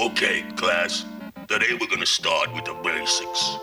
Okay, class. Today we're gonna start with the basics.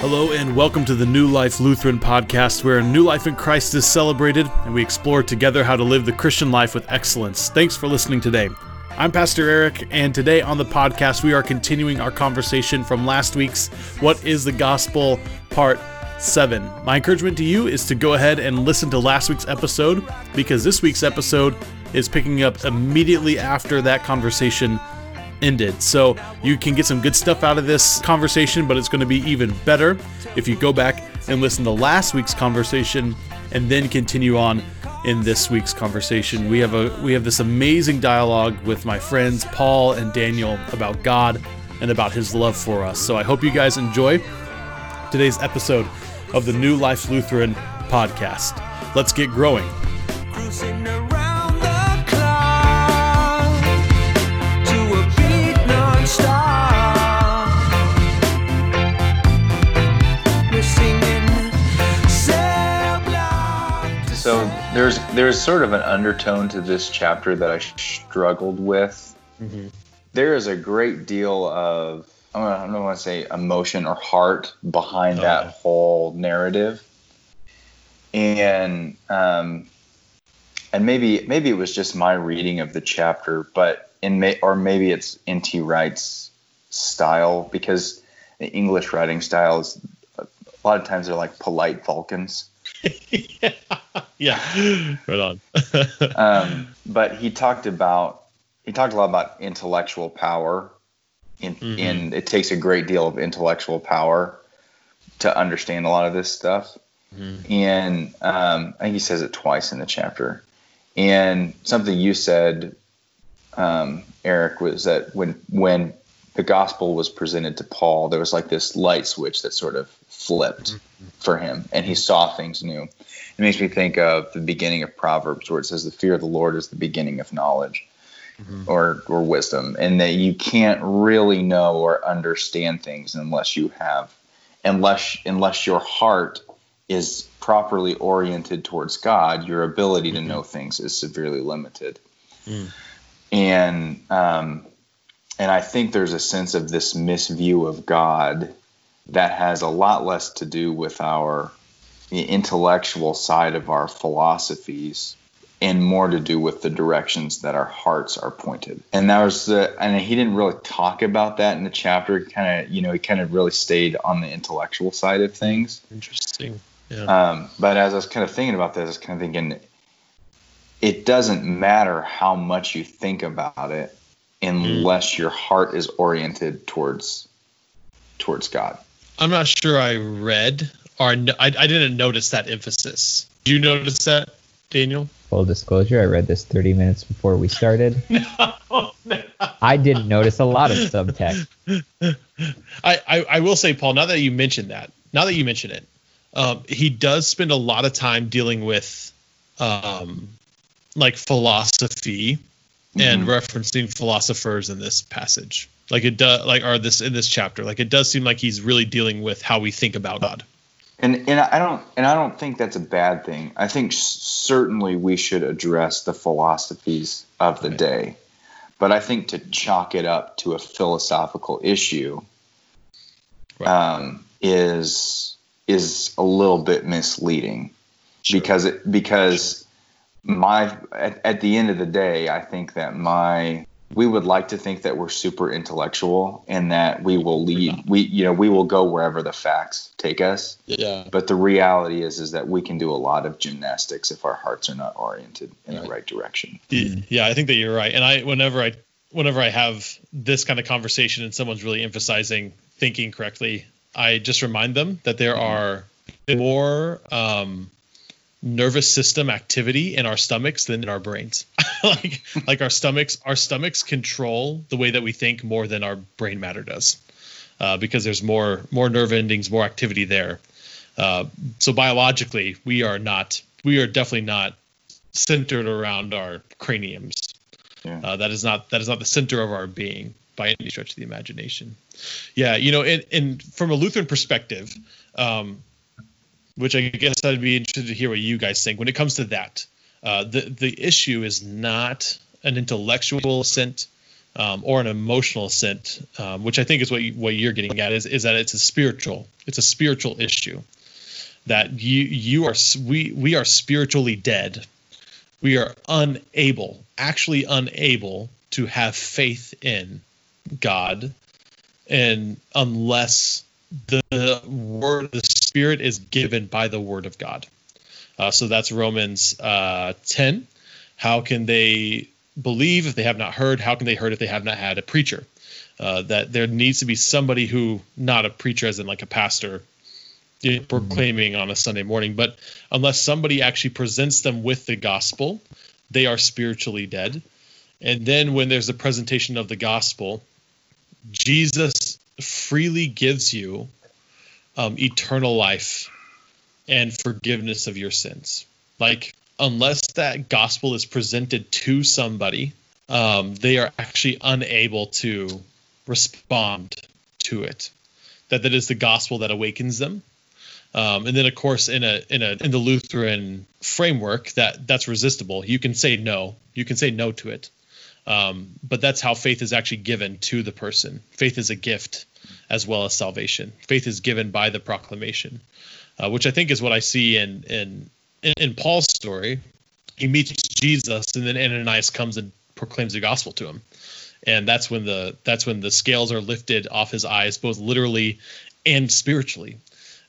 Hello and welcome to the New Life Lutheran podcast, where a new life in Christ is celebrated and we explore together how to live the Christian life with excellence. Thanks for listening today. I'm Pastor Erik, and today on the podcast, we are continuing our conversation from last week's What is the Gospel Part 7. My encouragement to you is to go ahead and listen to last week's episode because this week's episode is picking up immediately after that conversation ended. So you can get some good stuff out of this conversation, but it's going to be even better if you go back and listen to last week's conversation and then continue on in this week's conversation. We have a we have this amazing dialogue with my friends Paul and Daniel about God and about his love for us. So I hope you guys enjoy today's episode of the New Life Lutheran podcast. Let's get growing. There's there's sort of an undertone to this chapter that I struggled with. There is a great deal of I don't know- I don't want to say emotion or heart behind that whole narrative, and um, and maybe maybe it was just my reading of the chapter, but in may or maybe it's N.T. Wright's style because the English writing styles a lot of times they're like polite Vulcans. Yeah, yeah, right on. um, but he talked about he talked a lot about intellectual power. In, in it takes a great deal of intellectual power to understand a lot of this stuff. And um, I think he says it twice in the chapter. And something you said, um, Erik, was that when when the gospel was presented to Paul, there was like this light switch that sort of flipped mm-hmm. for him, and he saw things new. It makes me think of the beginning of Proverbs, where it says, "The fear of the Lord is the beginning of knowledge." Mm-hmm. Or, or wisdom, and that you can't really know or understand things unless you have, unless unless your heart is properly oriented towards God, your ability to mm-hmm. know things is severely limited. Mm. And um, and I think there's a sense of this misview of God that has a lot less to do with our intellectual side of our philosophies and more to do with the directions that our hearts are pointed. And that was the and he didn't really talk about that in the chapter. Kind of, you know, he kind of really stayed on the intellectual side of things. Interesting. Yeah. Um, but as I was kind of thinking about this, I was kind of thinking it doesn't matter how much you think about it unless your heart is oriented towards towards God. I'm not sure I read or I, I I didn't notice that emphasis. Did you notice that, Daniel? Full disclosure, I read this 30 minutes before we started. No, I didn't notice a lot of subtext. I, I, I will say, Paul, now that you mentioned that, now that you mention it, um, he does spend a lot of time dealing with um, like philosophy and referencing philosophers in this passage. Like it does, like are this in this chapter. Like it does seem like he's really dealing with how we think about God. And and I don't and I don't think that's a bad thing. I think certainly we should address the philosophies of the day. But I think to chalk it up to a philosophical issue Right. um, is is a little bit misleading because it because my at, at the end of the day I think that my we would like to think that we're super intellectual and that we will lead we you know we will go wherever the facts take us Yeah. but the reality is is that we can do a lot of gymnastics if our hearts are not oriented in the right direction Yeah, I think that you're right. And I whenever I whenever I have this kind of conversation and someone's really emphasizing thinking correctly, I just remind them that there are more um, nervous system activity in our stomachs than in our brains. like like our stomachs our stomachs control the way that we think more than our brain matter does. Uh, because there's more more nerve endings, more activity there. Uh, so biologically, we are not we are definitely not centered around our craniums. Yeah. Uh, that is not that is not the center of our being. by any stretch of the imagination. Yeah, you know, and, and from a Lutheran perspective, um, which I guess I'd be interested to hear what you guys think when it comes to that. Uh, the the issue is not an intellectual assent um, or an emotional assent, um, which I think is what you, what you're getting at is is that it's a spiritual it's a spiritual issue that you you are we we are spiritually dead. We are unable, actually unable to have faith in God, and unless the word the spirit is given by the word of god. Uh, so that's romans uh, 10 how can they believe if they have not heard? How can they heard if they have not had a preacher? Uh, that there needs to be somebody who not a preacher as in like a pastor you know, proclaiming on a sunday morning but unless somebody actually presents them with the gospel they are spiritually dead. And then when there's a presentation of the gospel jesus freely gives you um, eternal life and forgiveness of your sins. Like, unless that gospel is presented to somebody, um, they are actually unable to respond to it. That that is the gospel that awakens them. Um, and then, of course, in a in a in the Lutheran framework, that that's resistible. You can say no. You can say no to it. Um, but that's how faith is actually given to the person. Faith is a gift as well as salvation. Faith is given by the proclamation, uh, which I think is what I see in, in in Paul's story. He meets Jesus, and then Ananias comes and proclaims the gospel to him, and that's when the that's when the scales are lifted off his eyes, both literally and spiritually,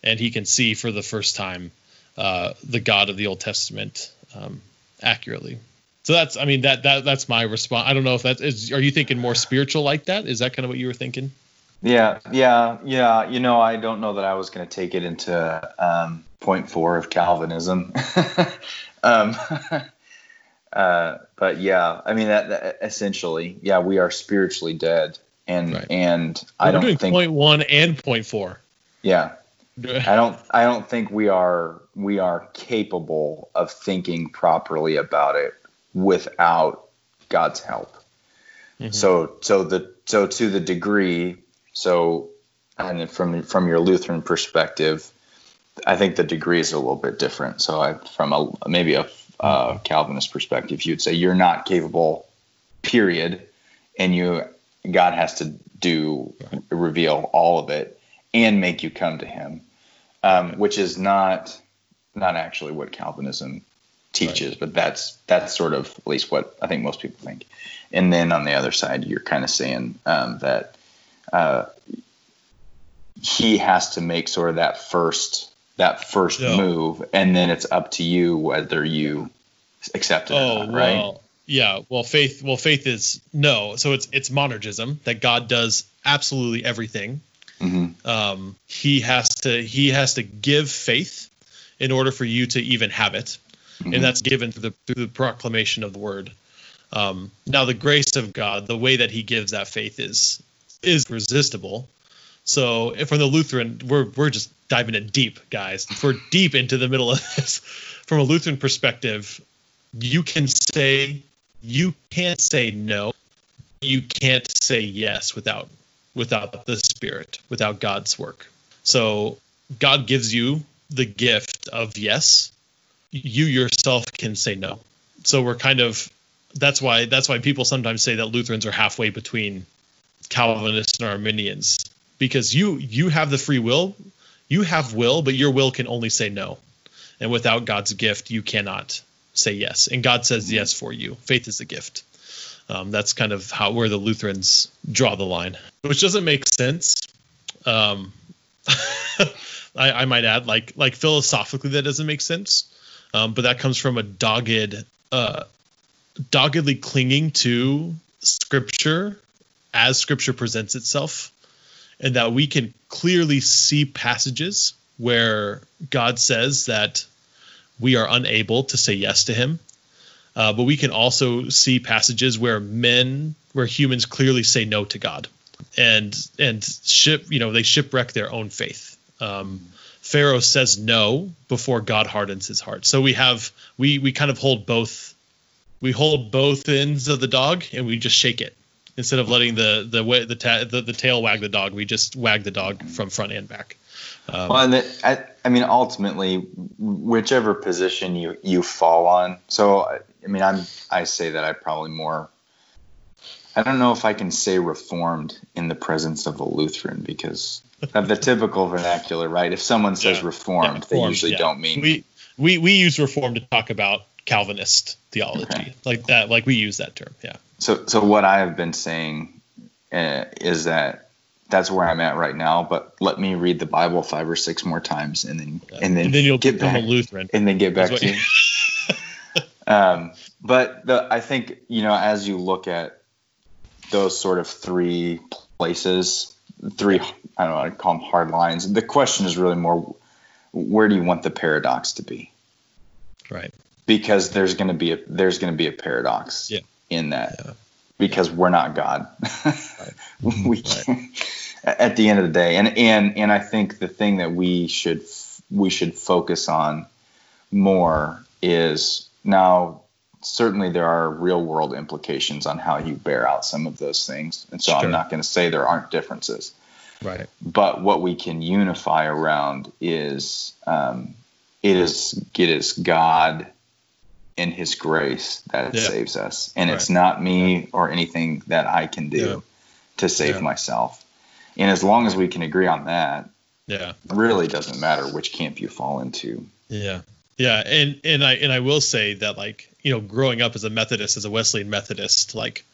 and he can see for the first time uh, the God of the Old Testament um, accurately. So that's, I mean, that that that's my response. I don't know if that is. Are you thinking more spiritual like that? Is that kind of what you were thinking? Yeah, yeah, yeah. You know, I don't know that I was going to take it into um, point four of Calvinism. um, uh, but yeah, I mean that, that essentially, yeah, we are spiritually dead, and Right. and We're I don't doing think, point one and point four. yeah, I don't I don't think we are we are capable of thinking properly about it without God's help. Mhm. So so the so to the degree so and from from your Lutheran perspective, I think the degree is a little bit different. So I from a maybe a uh, Calvinist perspective, you'd say you're not capable, period, and you God has to do reveal all of it and make you come to Him, um, which is not not actually what Calvinism teaches, but that's that's sort of at least what I think most people think. And then on the other side, you're kind of saying um, that uh, he has to make sort of that first that first Yeah. move, and then it's up to you whether you accept it Oh or not, right? well, yeah. Well, faith. Well, faith is no. So it's it's monergism that God does absolutely everything. hmm Um, he has to he has to give faith in order for you to even have it, Mhm. and that's given through the through the proclamation of the word. Um, now, the grace of God, the way that He gives that faith is is resistible. So, from the Lutheran, we're we're just diving in deep, guys. We're deep into the middle of this. From a Lutheran perspective, you can say you can't say no, you can't say yes without without the Spirit, without God's work. So, God gives you the gift of yes. You yourself can say no. So we're kind of that's why that's why people sometimes say that Lutherans are halfway between Calvinists and Arminians because you you have the free will, you have will, but your will can only say no, and without God's gift, you cannot say yes, and God says yes for you. Faith is a gift. Um, that's kind of how where the Lutherans draw the line, which doesn't make sense. Um, I, I might add, like like philosophically, that doesn't make sense, um, but that comes from a dogged, uh, doggedly clinging to Scripture as Scripture presents itself, and that we can clearly see passages where God says that we are unable to say yes to Him, uh, but we can also see passages where men, where humans clearly say no to God, and and ship, you know, they shipwreck their own faith. Um, Pharaoh says no before God hardens his heart. So we have we we kind of hold both we hold both ends of the dog and we just shake it instead of letting the the way the, ta- the the tail wag the dog, we just wag the dog from front and back. Um, Well, and the, I, I mean, ultimately, whichever position you you fall on. So, I mean, I'm I say that I probably more. I don't know if I can say reformed in the presence of a Lutheran because of the typical vernacular, right? If someone says Yeah. reformed, Yeah, they usually yeah. don't mean we we we use reform to talk about Calvinist theology, Okay. like that. Like we use that term. Yeah. So, so what I have been saying uh, is that that's where I'm at right now. But let me read the Bible five or six more times, and then and then, you'll get back, a Lutheran. and then get back to you. um, but the, I think you know as you look at those sort of three places, three I don't know, I call them hard lines. The question is really more, where do you want the paradox to be? Right. because there's going to be a there's going to be a paradox Yeah. In that Yeah. because we're not God. we can't, at the end of the day, and and and I think the thing that we should we should focus on more is now certainly there are real world implications on how you bear out some of those things, and so Sure. I'm not going to say there aren't differences Right. but what we can unify around is um, it is it is God and His grace that Yeah. saves us, and it's not me or anything that I can do Yeah. to save Yeah. myself. And as long as we can agree on that, Yeah. it really doesn't matter which camp you fall into. Yeah. Yeah. And and I and I will say that like, you know, growing up as a Methodist, as a Wesleyan Methodist, like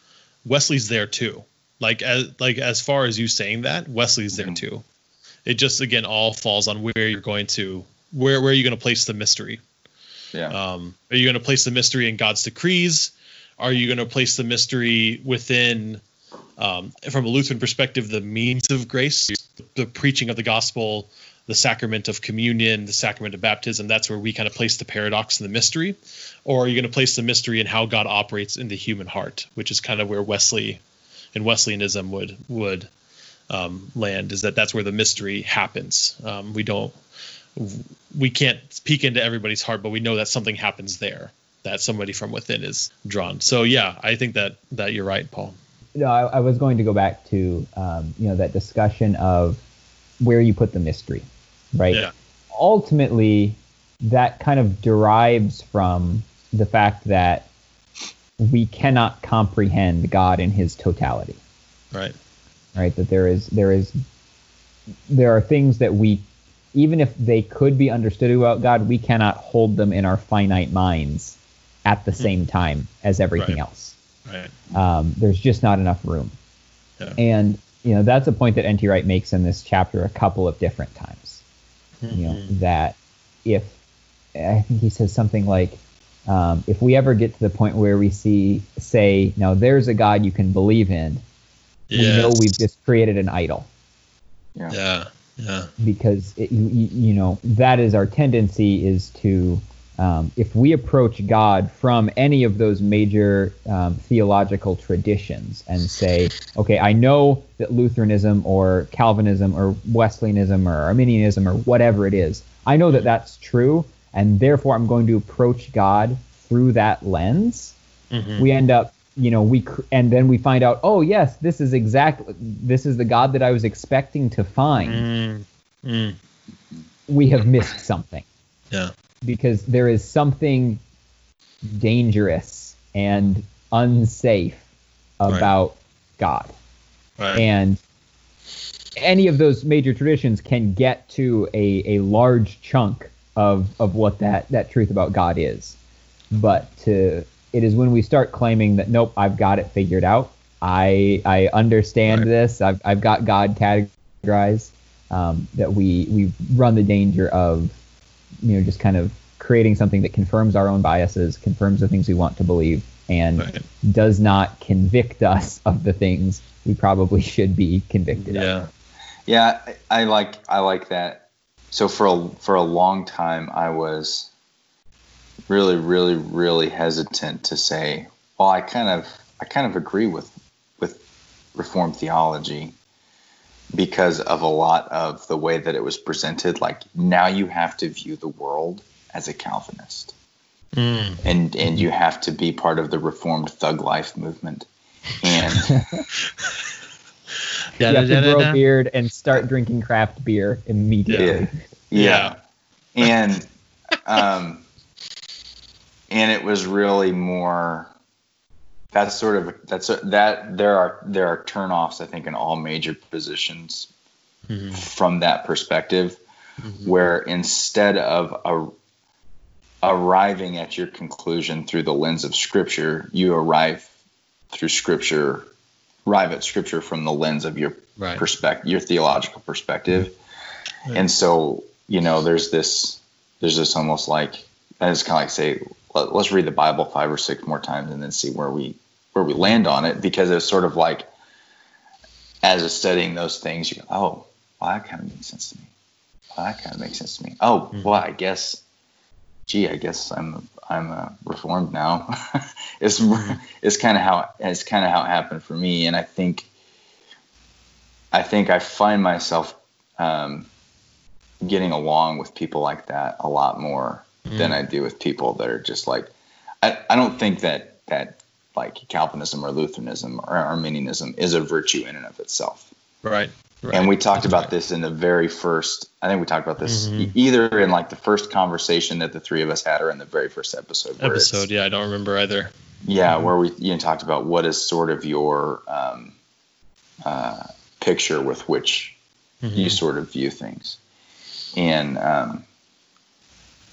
Wesley's there too. Like as like as far as you saying that, Wesley's there Mhm. too. It just again all falls on where you're going to where where are you going to place the mystery? Yeah, Um, are you going to place the mystery in God's decrees? Are you going to place the mystery within, um, from a Lutheran perspective, the means of grace, the preaching of the gospel, the sacrament of communion, the sacrament of baptism? That's where we kind of place the paradox and the mystery. Or are you going to place the mystery in how God operates in the human heart, which is kind of where Wesley and Wesleyanism would would um, land? Is that that's where the mystery happens? Um, we don't we can't peek into everybody's heart, but we know that something happens there, that somebody from within is drawn. So yeah, I think that that you're right, Paul. No, I, I was going to go back to um, you know that discussion of where you put the mystery, right? Yeah. Ultimately, that kind of derives from the fact that we cannot comprehend God in His totality, Right. right? That there is there is there are things that we even if they could be understood about God, we cannot hold them in our finite minds at the same time as everything Right. else Right. um, there's just not enough room. Yeah. And you know that's a point that N.T. Wright makes in this chapter a couple of different times. You know Mm-hmm. that if I think he says something like, um, if we ever get to the point where we see say now there's a God you can believe in, we know we've just created an idol Yeah. Yeah. Because it, you, you know that is our tendency is to um, if we approach God from any of those major um, theological traditions and say, okay, I know that Lutheranism or Calvinism or Wesleyanism or Arminianism or whatever it is, I know that that's true, and therefore I'm going to approach God through that lens. Mhm. We end up, you know, we cr- and then we find out, oh yes, this is exactly this is the God that I was expecting to find Mm. Mm. we have missed something Yeah. because there is something dangerous and unsafe about God. Right. And any of those major traditions can get to a, a large chunk of, of what that, that truth about God is. But to it is when we start claiming that nope, I've got it figured out. I I understand Right. this. I've, I've got God categorized. Um, that we we run the danger of you know just kind of creating something that confirms our own biases, confirms the things we want to believe, and Right. does not convict us of the things we probably should be convicted of. yeah. Yeah, I, I like I like that. So for a for a long time, I was really, really, really hesitant to say, well, I kind of I kind of agree with with Reformed theology because of a lot of the way that it was presented. Like now you have to view the world as a Calvinist Mm. and and you have to be part of the reformed thug life movement and You have to grow a beard and start drinking craft beer immediately. yeah, yeah. and um, and it was really more. That's sort of that's a, that there are there are turnoffs I think in all major positions Mhm. from that perspective, Mhm. where instead of a, arriving at your conclusion through the lens of Scripture, you arrive through Scripture, arrive at Scripture from the lens of your Right. perspective, your theological perspective. And so, you know, there's this, there's this almost like, I just kind of like say, let, let's read the Bible five or six more times and then see where we, where we land on it. Because it's sort of like, as of studying those things, you go, oh, well, that kind of makes sense to me. Well, that kind of makes sense to me. Oh, Mhm. well, I guess, gee, I guess I'm, I'm uh, reformed now. it's, it's kind of how, it's kind of how it happened for me. And I think, I think I find myself um, getting along with people like that a lot more than I do with people that are just like I, I don't think that that like Calvinism or Lutheranism or Arminianism is a virtue in and of itself. Right. right. And we talked That's about right. this in the very first. I think we talked about this Mhm. e- either in like the first conversation that the three of us had, or in the very first episode. episode. Yeah, I don't remember either. yeah, Mhm. where we you know, talked about what is sort of your um, uh, picture with which you Mhm. sort of view things, and um,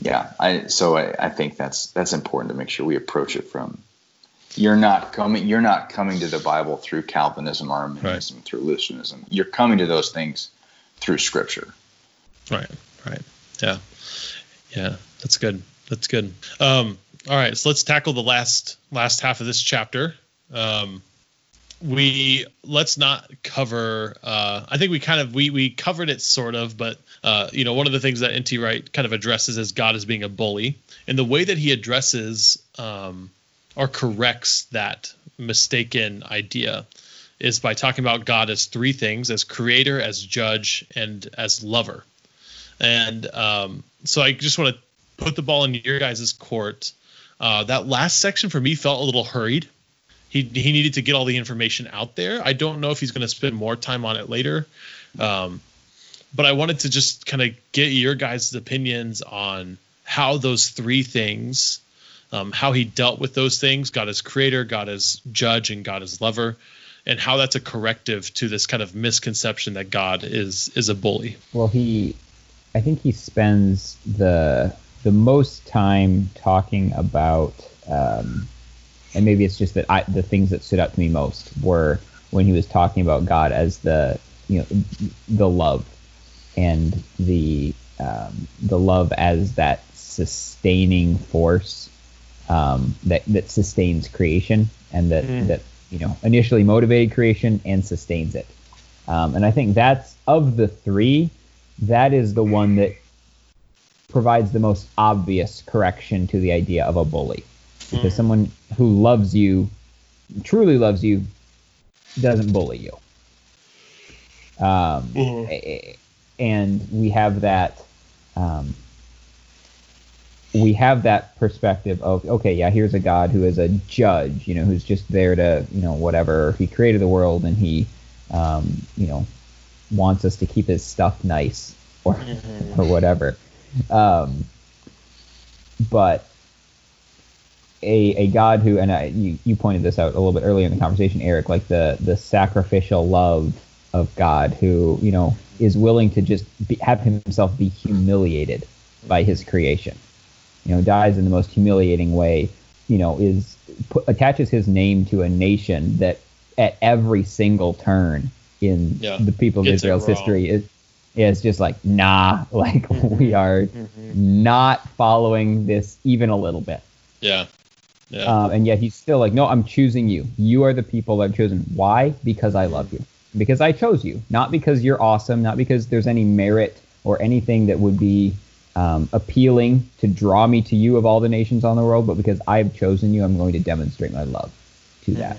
yeah, I so I, I think that's that's important to make sure we approach it from. You're not coming. You're not coming to the Bible through Calvinism, Arminianism, through Lutheranism. You're coming to those things through Scripture. Right. Right. Yeah. Yeah. That's good. That's good. Um, all right. So let's tackle the last last half of this chapter. Um, we let's not cover. Uh, I think we kind of we we covered it sort of, but uh, you know, one of the things that N.T. Wright kind of addresses is God as being a bully, and the way that he addresses um, or corrects that mistaken idea is by talking about God as three things: as creator, as judge, and as lover. And um, so I just want to put the ball in your guys' court. Uh, that last section for me felt a little hurried. He, he needed to get all the information out there. I don't know if he's going to spend more time on it later. Um, but I wanted to just kind of get your guys' opinions on how those three things, um, how he dealt with those things God as creator, God as judge, and God as lover, and how that's a corrective to this kind of misconception that God is is a bully. Well, he, I think he spends the the most time talking about, um, and maybe it's just that I, the things that stood out to me most were when he was talking about God as the, you know, the love, and the um, the love as that sustaining force um, that that sustains creation and that Mm. that you know initially motivated creation and sustains it. Um, and I think that's of the three, that is the one that provides the most obvious correction to the idea of a bully. Because someone who loves you, truly loves you, doesn't bully you. Um, a- and we have that. Um, we have that perspective of okay, yeah, here's a God who is a judge, you know, who's just there to, you know, whatever. He created the world and he, um, you know, wants us to keep his stuff nice or or whatever. Um, but a a God who and I, you you pointed this out a little bit earlier in the conversation, Erik, like the the sacrificial love of God who you know is willing to just be, have himself be humiliated by his creation. You know, dies in the most humiliating way. You know, is put, attaches his name to a nation that at every single turn in Yeah. the people of Israel's history is is just like nah, like we are Mm-hmm. not following this even a little bit. Yeah. Yeah. Um, and yet he's still like, no, I'm choosing you. You are the people I've chosen. Why? Because I love you. Because I chose you. Not because you're awesome. Not because there's any merit or anything that would be um, appealing to draw me to you of all the nations on the world, but because I've chosen you, I'm going to demonstrate my love to that.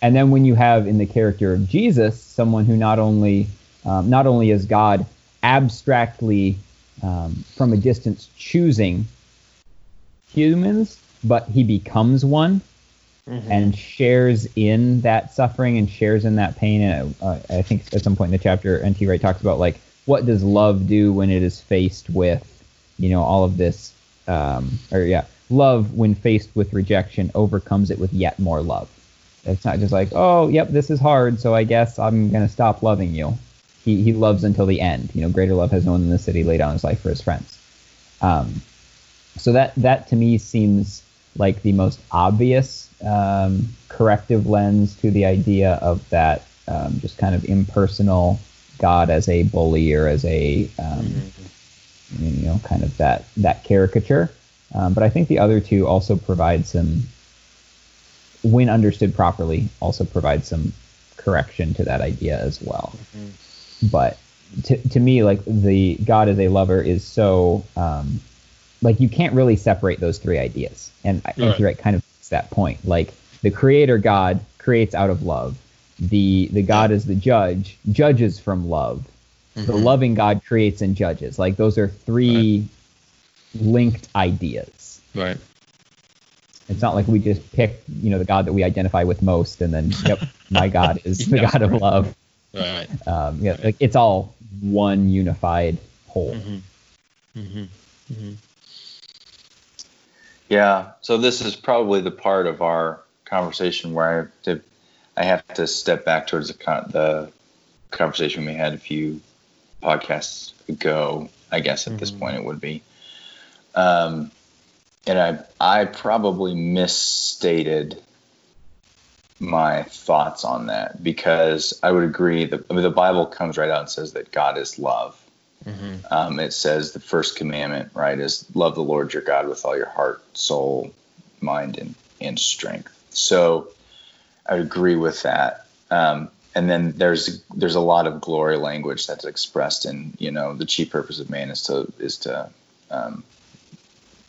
And then when you have in the character of Jesus someone who not only um, not only is God abstractly um, from a distance choosing humans, but he becomes one and shares in that suffering and shares in that pain. And uh, I think at some point in the chapter, N.T. Wright talks about like what does love do when it is faced with, you know, all of this, um, or yeah, love when faced with rejection overcomes it with yet more love. It's not just like, oh, yep, this is hard, so I guess I'm gonna stop loving you. He he loves until the end. You know, greater love has no one in the city laid down his life for his friends. Um, so that that to me seems like the most obvious um, corrective lens to the idea of that um, just kind of impersonal God as a bully or as a um, you know kind of that that caricature. Um, but I think the other two also provide some, when understood properly, also provide some correction to that idea as well. But to, to me, like the God as a lover is so um, like you can't really separate those three ideas. And I think Right. you're right, kind of makes that point. Like the creator God creates out of love. The the God is the judge judges from love. The mm-hmm. loving God creates and judges. Like those are three linked ideas. Right. It's not like we just pick, you know, the God that we identify with most, and then, yep, my God is the God of love. Right. Um, yeah, like it's all one unified whole. Mm-hmm. Mm-hmm. Yeah. So this is probably the part of our conversation where I have to, I have to step back towards the, con- the conversation we had a few podcasts ago. I guess at this point it would be. Um, and I I probably misstated my thoughts on that because I would agree that I mean, the Bible comes right out and says that God is love. Um, it says the first commandment, right, is love the Lord your God with all your heart, soul, mind, and, and strength. So I agree with that. Um, and then there's there's a lot of glory language that's expressed in you know the chief purpose of man is to is to um,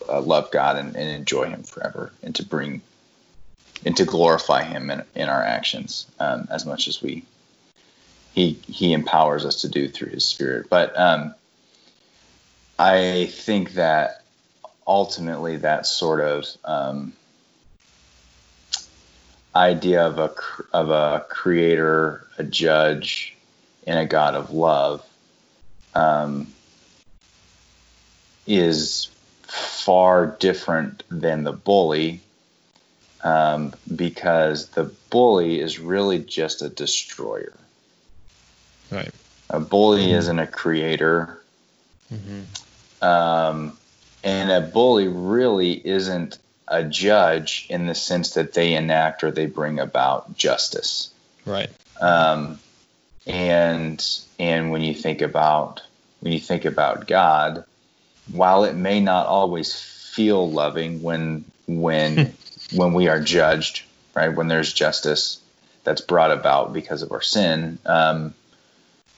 uh, love God and, and enjoy Him forever and to bring and to glorify Him in, in our actions um, as much as we he he empowers us to do through his spirit. But um, i think that ultimately that sort of um, idea of a of a creator a judge and a god of love um, is far different than the bully um, because the bully is really just a destroyer Right. a bully isn't a creator. Um, and a bully really isn't a judge in the sense that they enact or they bring about justice. Right. Um, and and when you think about when you think about God, while it may not always feel loving when when when we are judged, right? When there's justice that's brought about because of our sin, um,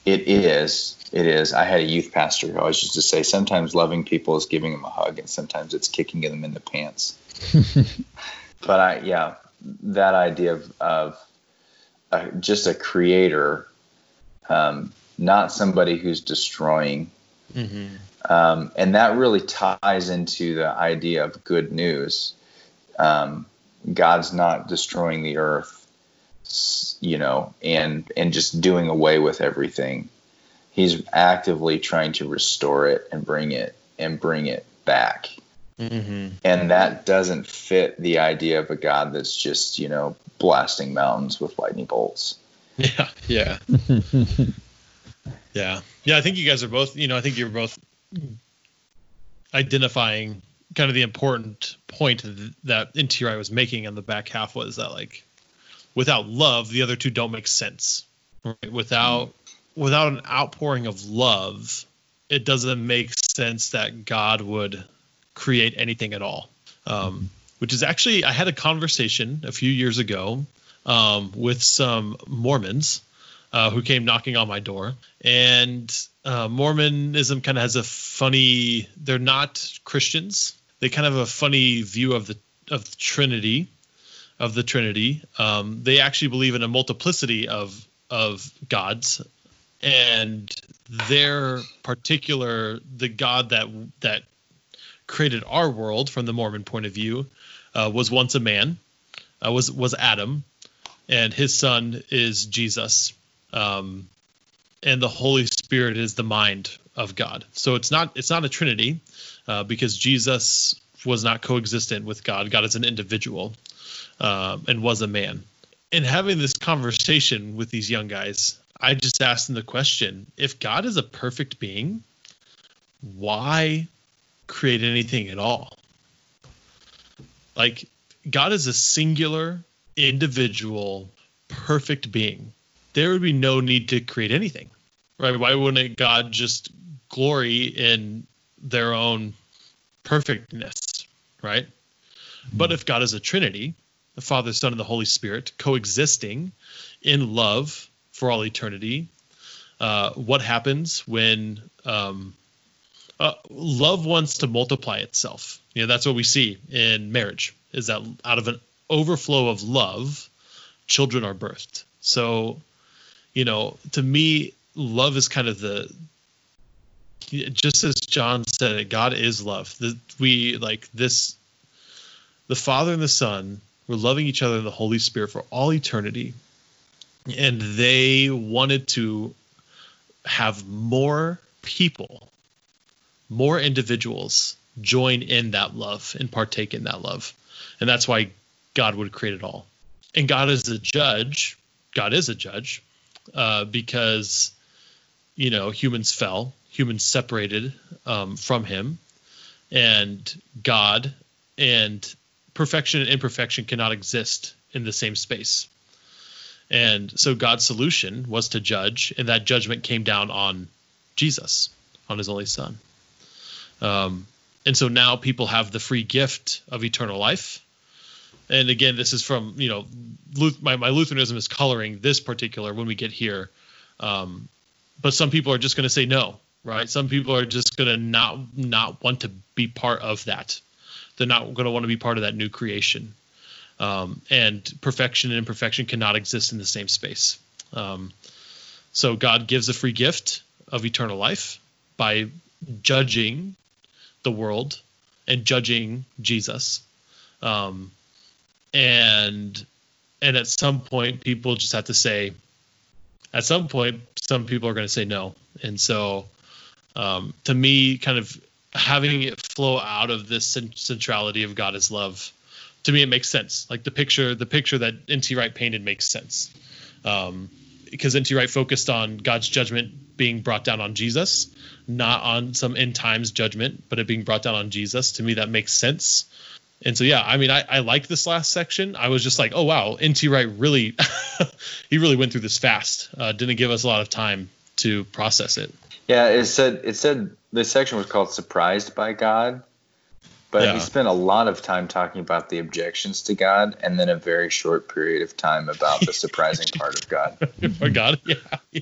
it is. It is. I had a youth pastor who always used to say, sometimes loving people is giving them a hug, and sometimes it's kicking them in the pants. but I, yeah, that idea of, of uh, just a creator, um, not somebody who's destroying. Um, and that really ties into the idea of good news. Um, God's not destroying the earth, you know, and and just doing away with everything. He's actively trying to restore it and bring it and bring it back. Mm-hmm. And that doesn't fit the idea of a God that's just, you know, blasting mountains with lightning bolts. Yeah. Yeah. yeah. Yeah. I think you guys are both, you know, I think you're both identifying kind of the important point th- that N.T. Wright was making in the back half was that like without love, the other two don't make sense. Right? Without without an outpouring of love, it doesn't make sense that God would create anything at all. Um, which is actually I had a conversation a few years ago um, with some Mormons uh, who came knocking on my door, and uh, Mormonism kind of has a funny. They're not Christians. They kind of have a funny view of the of the Trinity, of the Trinity. Um, they actually believe in a multiplicity of of gods, and their particular the God that that created our world from the Mormon point of view uh, was once a man uh, was was Adam, and his son is Jesus, um, and the Holy Spirit is the mind of God. So it's not it's not a Trinity, uh, because Jesus was not coexistent with God. God is an individual, um, and was a man. In having this conversation with these young guys, I just asked them the question: If God is a perfect being, why create anything at all? Like God is a singular, individual, perfect being. There would be no need to create anything, right? Why wouldn't God just glory in their own perfectness, right? But if God is a Trinity, the Father, Son, and the Holy Spirit coexisting in love for all eternity, uh, what happens when um, uh, love wants to multiply itself? You know, that's what we see in marriage is that out of an overflow of love, children are birthed. So, you know, to me, love is kind of the just as John said it, God is love. The, we like this the Father and the Son were loving each other in the Holy Spirit for all eternity. And they wanted to have more people, more individuals join in that love and partake in that love. And that's why God would create it all. And God is a judge. God is a judge uh, because, you know, humans fell, humans separated um, from him. And God and perfection and imperfection cannot exist in the same space. And so God's solution was to judge, and that judgment came down on Jesus, on his only son. Um, and so now people have the free gift of eternal life. And again, this is from, you know, Luth- my, my Lutheranism is coloring this particular when we get here. Um, but some people are just going to say no, right? Some people are just going to not not want to be part of that. They're not going to want to be part of that new creation. Um, and perfection and imperfection cannot exist in the same space. Um, so God gives a free gift of eternal life by judging the world and judging Jesus. Um, and and at some point, people just have to say. At some point, some people are going to say no, and so um, to me, kind of having it flow out of this centrality of God as love, to me, it makes sense. Like the picture, the picture that N.T. Wright painted makes sense, um, because N.T. Wright focused on God's judgment being brought down on Jesus, not on some end times judgment, but it being brought down on Jesus. To me, that makes sense. And so, yeah, I mean, I, I like this last section. I was just like, oh wow, N.T. Wright really, he really went through this fast. Uh, didn't give us a lot of time to process it. Yeah, it said it said this section was called "Surprised by God," but Yeah. he spent a lot of time talking about the objections to God, and then a very short period of time about the surprising part of God. For God, yeah, yeah,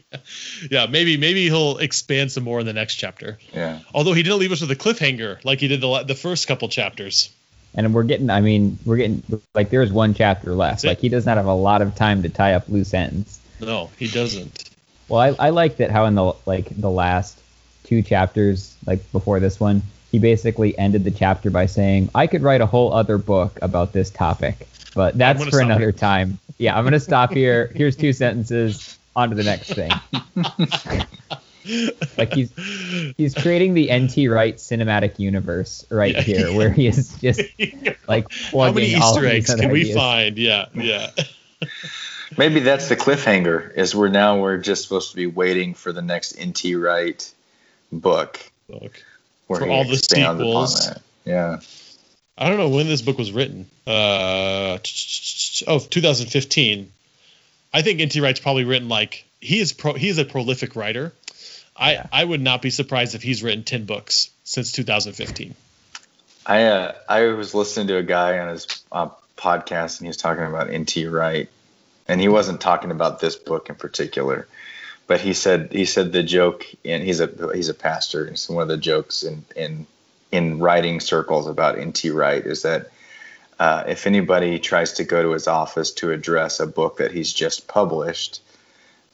yeah. Maybe maybe he'll expand some more in the next chapter. Yeah, Although he didn't leave us with a cliffhanger like he did the the first couple chapters. And we're getting, I mean, we're getting like there's one chapter left. Like he does not have a lot of time to tie up loose ends. No, he doesn't. Well, I, I like that how in the like the last two chapters, like before this one, he basically ended the chapter by saying, "I could write a whole other book about this topic, but that's for another here." time." Yeah, I'm gonna stop here. Here's two sentences. On to the next thing. like he's he's creating the NT Wright cinematic universe right Yeah. here, where he is just like How plugging many all Easter of these eggs other can we find? Yeah, yeah. maybe that's the cliffhanger. Is we're now we're just supposed to be waiting for the next N.T. Wright book Look. where For he all the sequels. Yeah, I don't know when this book was written. Uh, oh, 2015. I think N.T. Wright's probably written like he is pro. He is a prolific writer. I Yeah. I would not be surprised if he's written 10 books since 2015. I uh, I was listening to a guy on his uh, podcast, and he was talking about N.T. Wright, and he wasn't talking about this book in particular, but he said he said the joke, and he's a he's a pastor, and so one of the jokes in in in writing circles about N.T. Wright is that uh, if anybody tries to go to his office to address a book that he's just published,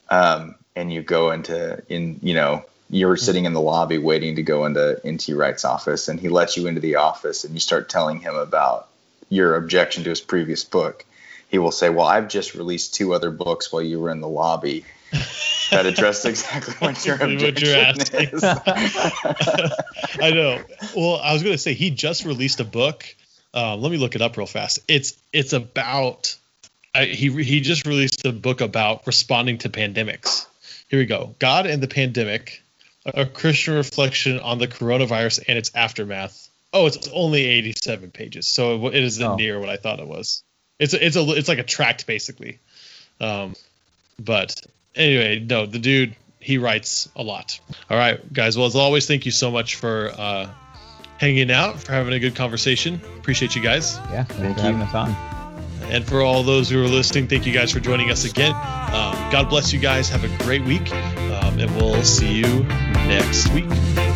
um, and you go into in you know you're sitting in the lobby waiting to go into NT Wright's office, and he lets you into the office, and you start telling him about your objection to his previous book. he will say, "Well, I've just released two other books while you were in the lobby." that address exactly what your Exactly what you're objection is. I know. Well, I was going to say he just released a book. Um, let me look it up real fast. It's it's about I, he he just released a book about responding to pandemics. Here we go. God and the pandemic, a Christian reflection on the coronavirus and its aftermath. Oh, it's only 87 pages, so it isn't Oh. near what I thought it was. It's a, it's a it's like a tract basically. Um, but anyway, no, the dude he writes a lot. All right, guys. Well, as always, thank you so much for uh, hanging out, for having a good conversation. Appreciate you guys. Yeah, Thank for having you. us on. And for all those who are listening, thank you guys for joining us again. Um, God bless you guys. Have a great week. Um, and we'll see you next week.